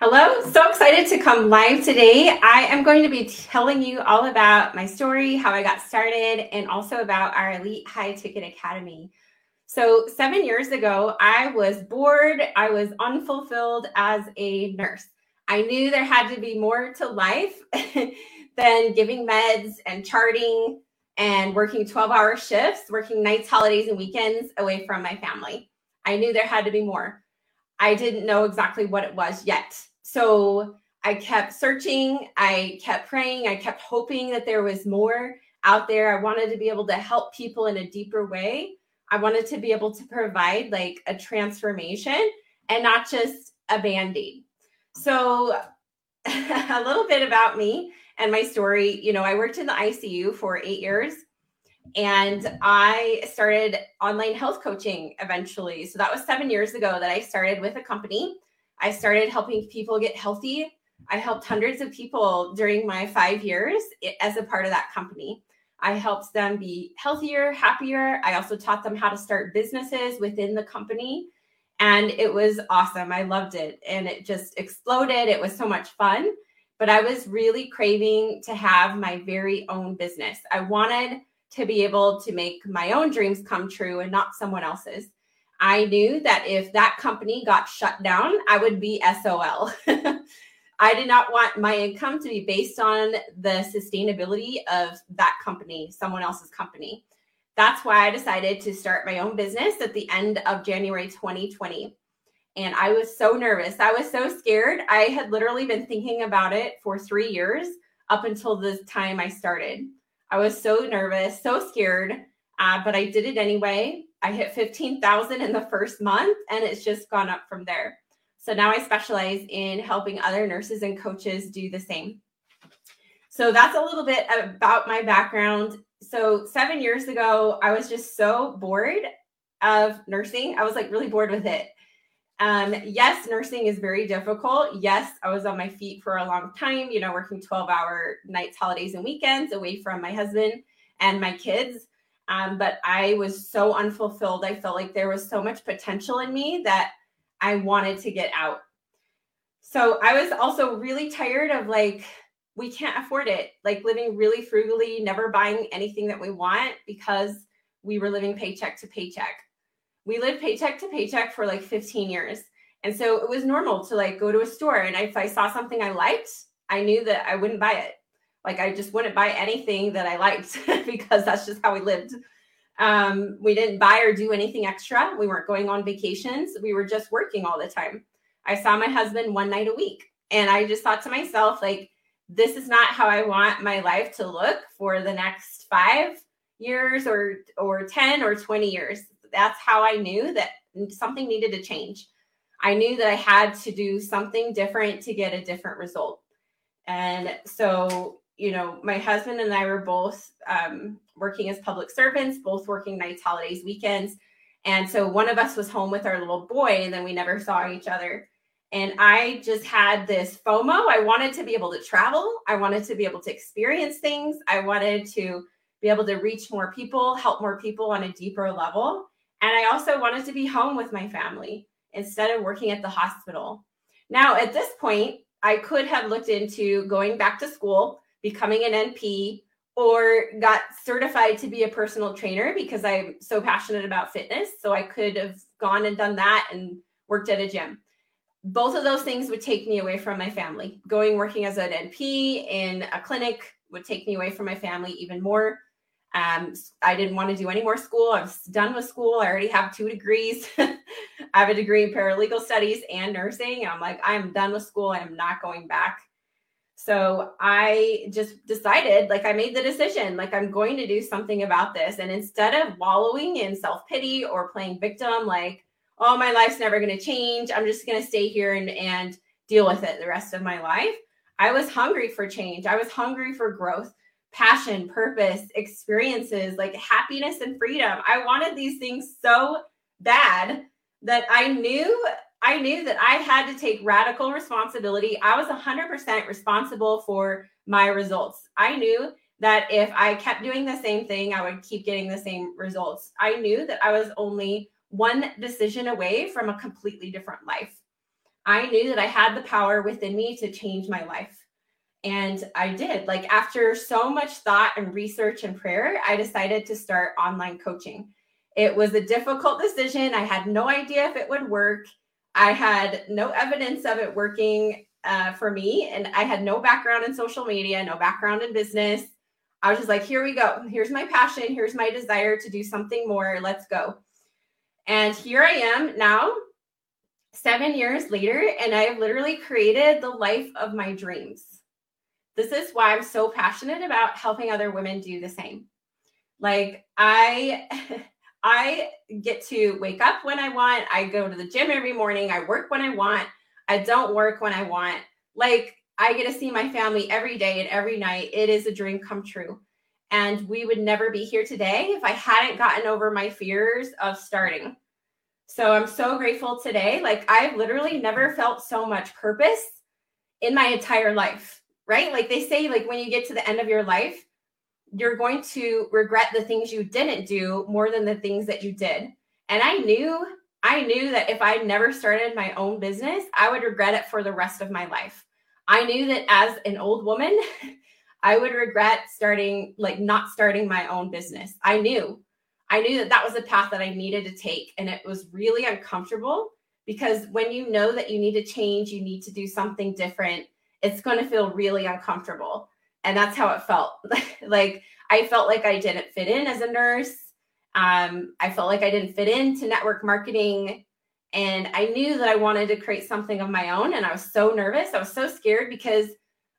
Hello, so excited to come live today. I am going to be telling you all about my story, how I got started, and also about our Elite High Ticket Academy. So, seven years ago, I was bored, I was unfulfilled as a nurse. I knew there had to be more to life than giving meds and charting and working 12 hour shifts, working nights, holidays, and weekends away from my family. I knew there had to be more. I didn't know exactly what it was yet. So I kept searching, I kept praying, I kept hoping that there was more out there. I wanted to be able to help people in a deeper way. I wanted to be able to provide like a transformation and not just a band aid. So, a little bit about me and my story. You know, I worked in the ICU for eight years and I started online health coaching eventually. So, that was seven years ago that I started with a company I started helping people get healthy. I helped hundreds of people during my five years as a part of that company. I helped them be healthier, happier. I also taught them how to start businesses within the company. And it was awesome. I loved it. And it just exploded. It was so much fun. But I was really craving to have my very own business. I wanted to be able to make my own dreams come true and not someone else's. I knew that if that company got shut down, I would be SOL. I did not want my income to be based on the sustainability of that company, someone else's company. That's why I decided to start my own business at the end of January 2020. And I was so nervous. I was so scared. I had literally been thinking about it for three years up until the time I started. I was so nervous, so scared, uh, but I did it anyway. I hit 15,000 in the first month and it's just gone up from there. So now I specialize in helping other nurses and coaches do the same. So that's a little bit about my background. So 7 years ago, I was just so bored of nursing. I was like really bored with it. Um, yes, nursing is very difficult. Yes, I was on my feet for a long time, you know, working 12 hour nights, holidays, and weekends away from my husband and my kids. Um, but I was so unfulfilled. I felt like there was so much potential in me that I wanted to get out. So I was also really tired of like, we can't afford it, like living really frugally, never buying anything that we want because we were living paycheck to paycheck. We lived paycheck to paycheck for like 15 years. And so it was normal to like go to a store and if I saw something I liked, I knew that I wouldn't buy it. Like I just wouldn't buy anything that I liked because that's just how we lived. Um, we didn't buy or do anything extra. We weren't going on vacations. We were just working all the time. I saw my husband one night a week. And I just thought to myself, like, this is not how I want my life to look for the next five years or or 10 or 20 years. That's how I knew that something needed to change. I knew that I had to do something different to get a different result. And so you know, my husband and I were both um, working as public servants, both working nights, holidays, weekends. And so one of us was home with our little boy, and then we never saw each other. And I just had this FOMO. I wanted to be able to travel. I wanted to be able to experience things. I wanted to be able to reach more people, help more people on a deeper level. And I also wanted to be home with my family instead of working at the hospital. Now, at this point, I could have looked into going back to school becoming an NP, or got certified to be a personal trainer because I'm so passionate about fitness. So I could have gone and done that and worked at a gym. Both of those things would take me away from my family. Going working as an NP in a clinic would take me away from my family even more. Um, I didn't want to do any more school. I was done with school. I already have two degrees. I have a degree in paralegal studies and nursing. I'm like, I'm done with school. I am not going back. So I just decided, like, I made the decision, like, I'm going to do something about this. And instead of wallowing in self pity or playing victim, like, oh, my life's never going to change, I'm just going to stay here and, and deal with it the rest of my life. I was hungry for change. I was hungry for growth, passion, purpose, experiences, like happiness and freedom. I wanted these things so bad that I knew I knew that I had to take radical responsibility. I was 100% responsible for my results. I knew that if I kept doing the same thing, I would keep getting the same results. I knew that I was only one decision away from a completely different life. I knew that I had the power within me to change my life. And I did. Like after so much thought and research and prayer, I decided to start online coaching. It was a difficult decision. I had no idea if it would work. I had no evidence of it working uh, for me, and I had no background in social media, no background in business. I was just like, here we go. Here's my passion. Here's my desire to do something more. Let's go. And here I am now, seven years later, and I have literally created the life of my dreams. This is why I'm so passionate about helping other women do the same. Like I I get to wake up when I want. I go to the gym every morning. I work when I want. I don't work when I want. Like I get to see my family every day and every night. It is a dream come true. And we would never be here today if I hadn't gotten over my fears of starting. So I'm so grateful today. Like I've literally never felt so much purpose in my entire life, right? Like they say like when you get to the end of your life, you're going to regret the things you didn't do more than the things that you did. And I knew I knew that if I never started my own business, I would regret it for the rest of my life. I knew that as an old woman, I would regret starting, like, not starting my own business. I knew, I knew that that was a path that I needed to take. And it was really uncomfortable because when you know that you need to change, you need to do something different, it's going to feel really uncomfortable. And that's how it felt. like, I felt like I didn't fit in as a nurse. Um, I felt like I didn't fit into network marketing. And I knew that I wanted to create something of my own. And I was so nervous. I was so scared because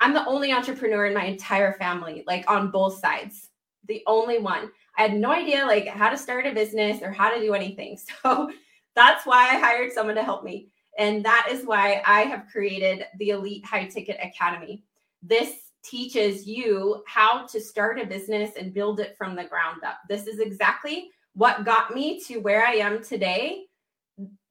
I'm the only entrepreneur in my entire family, like on both sides, the only one. I had no idea like how to start a business or how to do anything. So that's why I hired someone to help me. And that is why I have created the Elite High Ticket Academy. This teaches you how to start a business and build it from the ground up. This is exactly what got me to where I am today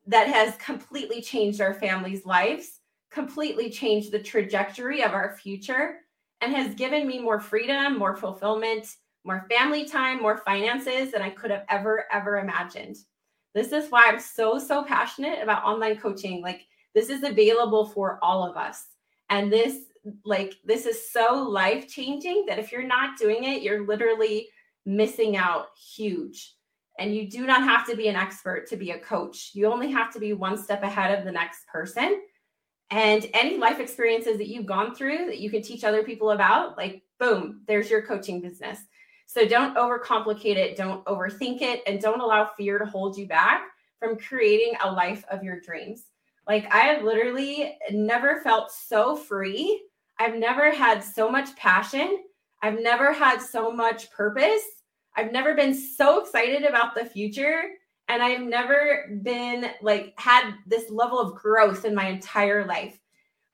that has completely changed our families' lives, completely changed the trajectory of our future, and has given me more freedom, more fulfillment, more family time, more finances than I could have ever, ever imagined. This is why I'm so, so passionate about online coaching. Like, this is available for all of us. And this, like, this is so life changing that if you're not doing it, you're literally missing out huge. And you do not have to be an expert to be a coach. You only have to be one step ahead of the next person. And any life experiences that you've gone through that you can teach other people about, like, boom, there's your coaching business. So don't overcomplicate it, don't overthink it, and don't allow fear to hold you back from creating a life of your dreams. Like, I have literally never felt so free. I've never had so much passion. I've never had so much purpose I've never been so excited about the future and I've never been like had this level of growth in my entire life.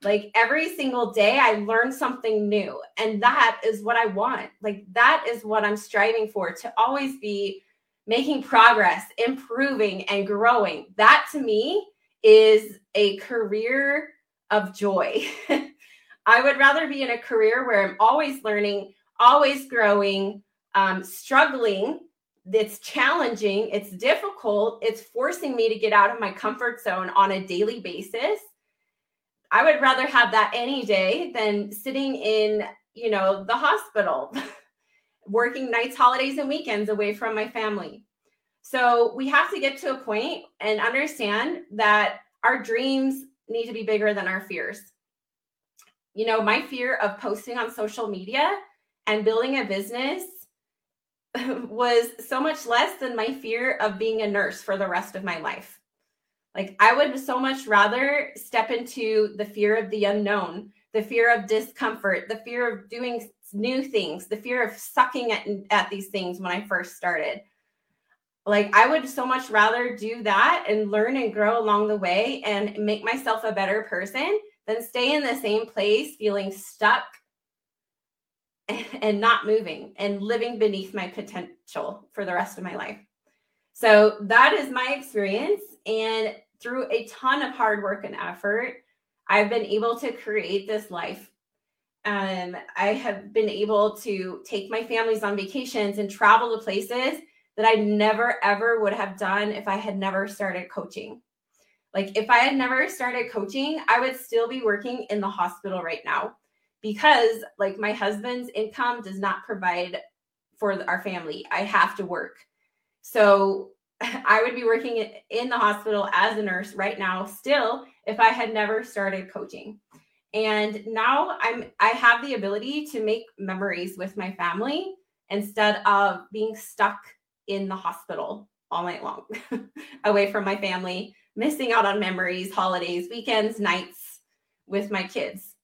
Like every single day I learn something new and that is what I want. Like that is what I'm striving for to always be making progress, improving and growing. That to me is a career of joy. I would rather be in a career where I'm always learning, always growing, um, struggling. It's challenging. It's difficult. It's forcing me to get out of my comfort zone on a daily basis. I would rather have that any day than sitting in, you know, the hospital, working nights, holidays, and weekends away from my family. So we have to get to a point and understand that our dreams need to be bigger than our fears. You know, my fear of posting on social media and building a business was so much less than my fear of being a nurse for the rest of my life. Like, I would so much rather step into the fear of the unknown, the fear of discomfort, the fear of doing new things, the fear of sucking at, at these things when I first started. Like, I would so much rather do that and learn and grow along the way and make myself a better person than stay in the same place feeling stuck and not moving and living beneath my potential for the rest of my life. So that is my experience. And through a ton of hard work and effort, I've been able to create this life. Um, I have been able to take my families on vacations and travel to places that I never ever would have done if I had never started coaching. Like if I had never started coaching, I would still be working in the hospital right now because like my husband's income does not provide for our family. I have to work. So I would be working in the hospital as a nurse right now still if I had never started coaching. And now I'm I have the ability to make memories with my family instead of being stuck in the hospital all night long away from my family, missing out on memories, holidays, weekends, nights with my kids.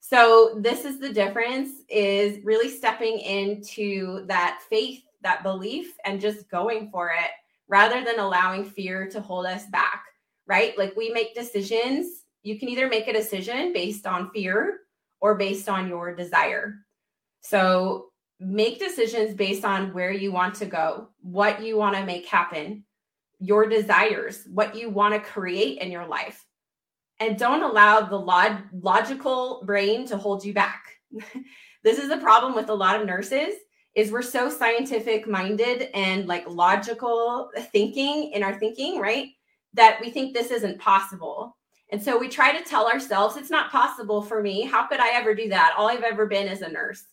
So this is the difference is really stepping into that faith, that belief and just going for it rather than allowing fear to hold us back, right? Like we make decisions, you can either make a decision based on fear or based on your desire. So make decisions based on where you want to go, what you want to make happen, your desires, what you want to create in your life. And don't allow the log- logical brain to hold you back. this is the problem with a lot of nurses is we're so scientific minded and like logical thinking in our thinking, right? That we think this isn't possible. And so we try to tell ourselves it's not possible for me. How could I ever do that? All I've ever been is a nurse.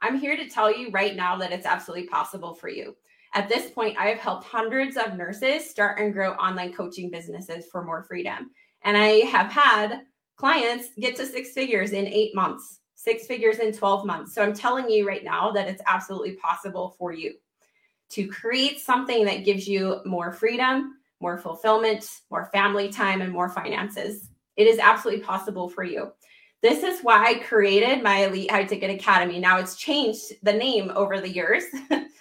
I'm here to tell you right now that it's absolutely possible for you. At this point, I have helped hundreds of nurses start and grow online coaching businesses for more freedom. And I have had clients get to six figures in eight months, six figures in 12 months. So I'm telling you right now that it's absolutely possible for you to create something that gives you more freedom, more fulfillment, more family time, and more finances. It is absolutely possible for you. This is why I created my Elite High Ticket Academy. Now it's changed the name over the years.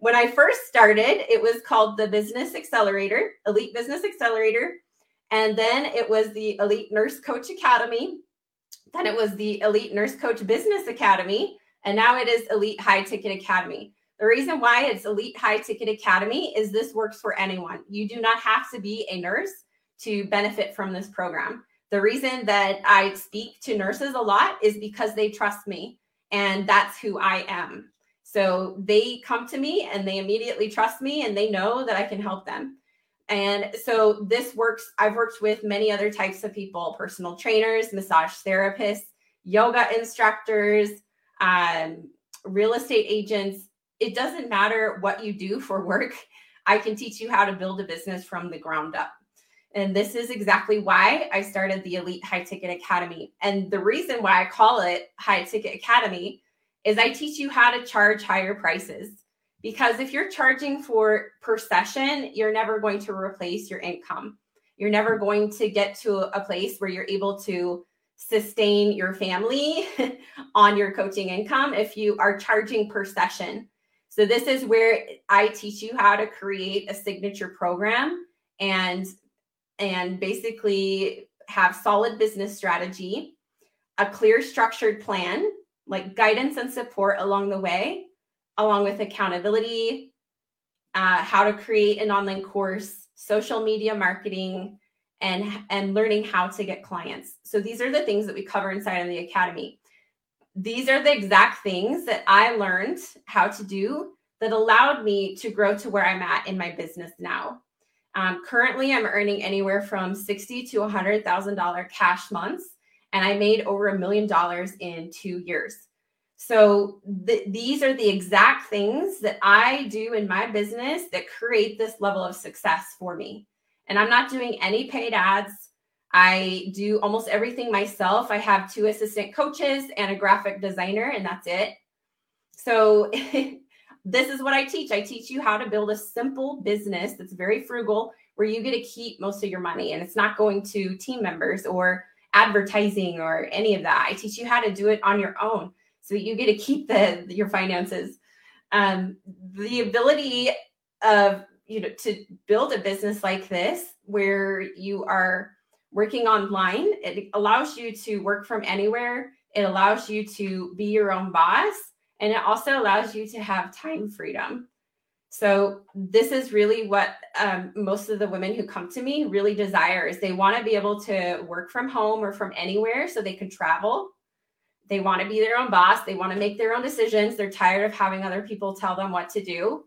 when I first started, it was called the Business Accelerator, Elite Business Accelerator. And then it was the Elite Nurse Coach Academy. Then it was the Elite Nurse Coach Business Academy. And now it is Elite High Ticket Academy. The reason why it's Elite High Ticket Academy is this works for anyone. You do not have to be a nurse to benefit from this program. The reason that I speak to nurses a lot is because they trust me and that's who I am. So they come to me and they immediately trust me and they know that I can help them. And so this works. I've worked with many other types of people personal trainers, massage therapists, yoga instructors, um, real estate agents. It doesn't matter what you do for work. I can teach you how to build a business from the ground up. And this is exactly why I started the Elite High Ticket Academy. And the reason why I call it High Ticket Academy is I teach you how to charge higher prices. Because if you're charging for per session, you're never going to replace your income. You're never going to get to a place where you're able to sustain your family on your coaching income if you are charging per session. So, this is where I teach you how to create a signature program and and basically have solid business strategy, a clear structured plan, like guidance and support along the way, along with accountability, uh, how to create an online course, social media marketing, and, and learning how to get clients. So these are the things that we cover inside of the academy. These are the exact things that I learned how to do that allowed me to grow to where I'm at in my business now. Um, currently, I'm earning anywhere from sixty to hundred thousand dollar cash months, and I made over a million dollars in two years. So th- these are the exact things that I do in my business that create this level of success for me. And I'm not doing any paid ads. I do almost everything myself. I have two assistant coaches and a graphic designer, and that's it. So this is what I teach. I teach you how to build a simple business that's very frugal, where you get to keep most of your money and it's not going to team members or advertising or any of that. I teach you how to do it on your own so you get to keep the your finances. Um, the ability of you know to build a business like this where you are working online, it allows you to work from anywhere. It allows you to be your own boss and it also allows you to have time freedom. So this is really what um, most of the women who come to me really desire is they want to be able to work from home or from anywhere so they can travel. They want to be their own boss. They want to make their own decisions. They're tired of having other people tell them what to do.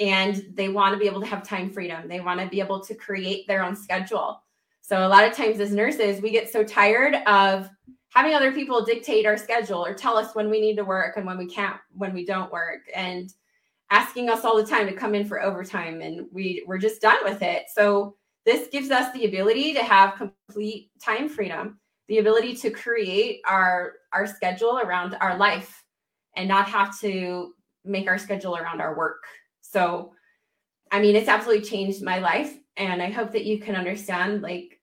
and they want to be able to have time freedom. They want to be able to create their own schedule. So a lot of times as nurses, we get so tired of having other people dictate our schedule or tell us when we need to work and when we can't, when we don't work, and asking us all the time to come in for overtime. And we we're just done with it. So this gives us the ability to have complete time freedom, the ability to create our our schedule around our life and not have to make our schedule around our work. So I mean, it's absolutely changed my life and I hope that you can understand like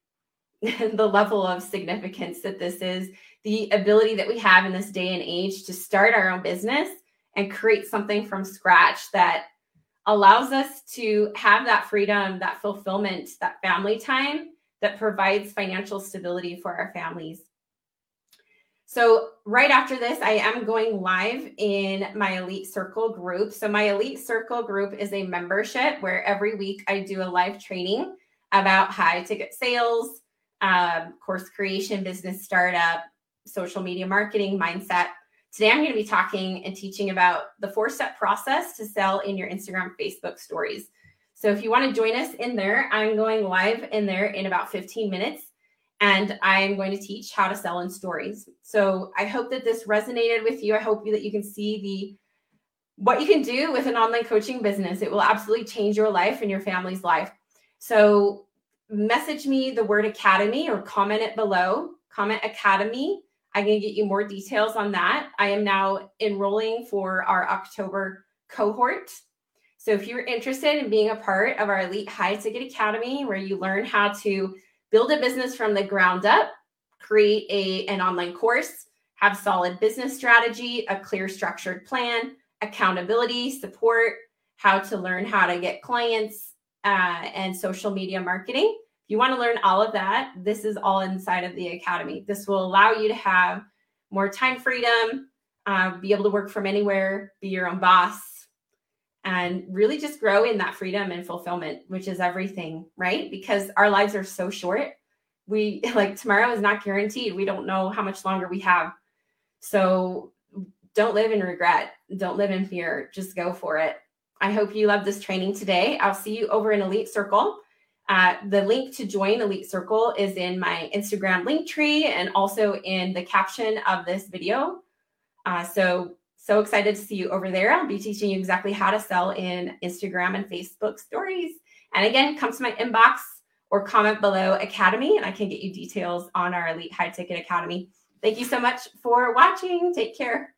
the level of significance that this is, the ability that we have in this day and age to start our own business and create something from scratch that allows us to have that freedom, that fulfillment, that family time that provides financial stability for our families. So, right after this, I am going live in my Elite Circle group. So, my Elite Circle group is a membership where every week I do a live training about high ticket sales, um, course creation, business startup, social media marketing, mindset, Today, I'm going to be talking and teaching about the four step process to sell in your Instagram, Facebook stories. So, if you want to join us in there, I'm going live in there in about 15 minutes and I'm going to teach how to sell in stories. So, I hope that this resonated with you. I hope that you can see the what you can do with an online coaching business. It will absolutely change your life and your family's life. So, message me the word academy or comment it below. Comment academy I can get you more details on that. I am now enrolling for our October cohort. So if you're interested in being a part of our Elite High Ticket Academy, where you learn how to build a business from the ground up, create a, an online course, have solid business strategy, a clear structured plan, accountability, support, how to learn how to get clients, uh, and social media marketing you want to learn all of that, this is all inside of the academy. This will allow you to have more time freedom, uh, be able to work from anywhere, be your own boss, and really just grow in that freedom and fulfillment, which is everything, right? Because our lives are so short. We like tomorrow is not guaranteed. We don't know how much longer we have. So don't live in regret. Don't live in fear. Just go for it. I hope you love this training today. I'll see you over in Elite Circle. Uh, the link to join Elite Circle is in my Instagram link tree and also in the caption of this video. Uh, so, so excited to see you over there. I'll be teaching you exactly how to sell in Instagram and Facebook stories. And again, come to my inbox or comment below Academy, and I can get you details on our Elite High Ticket Academy. Thank you so much for watching. Take care.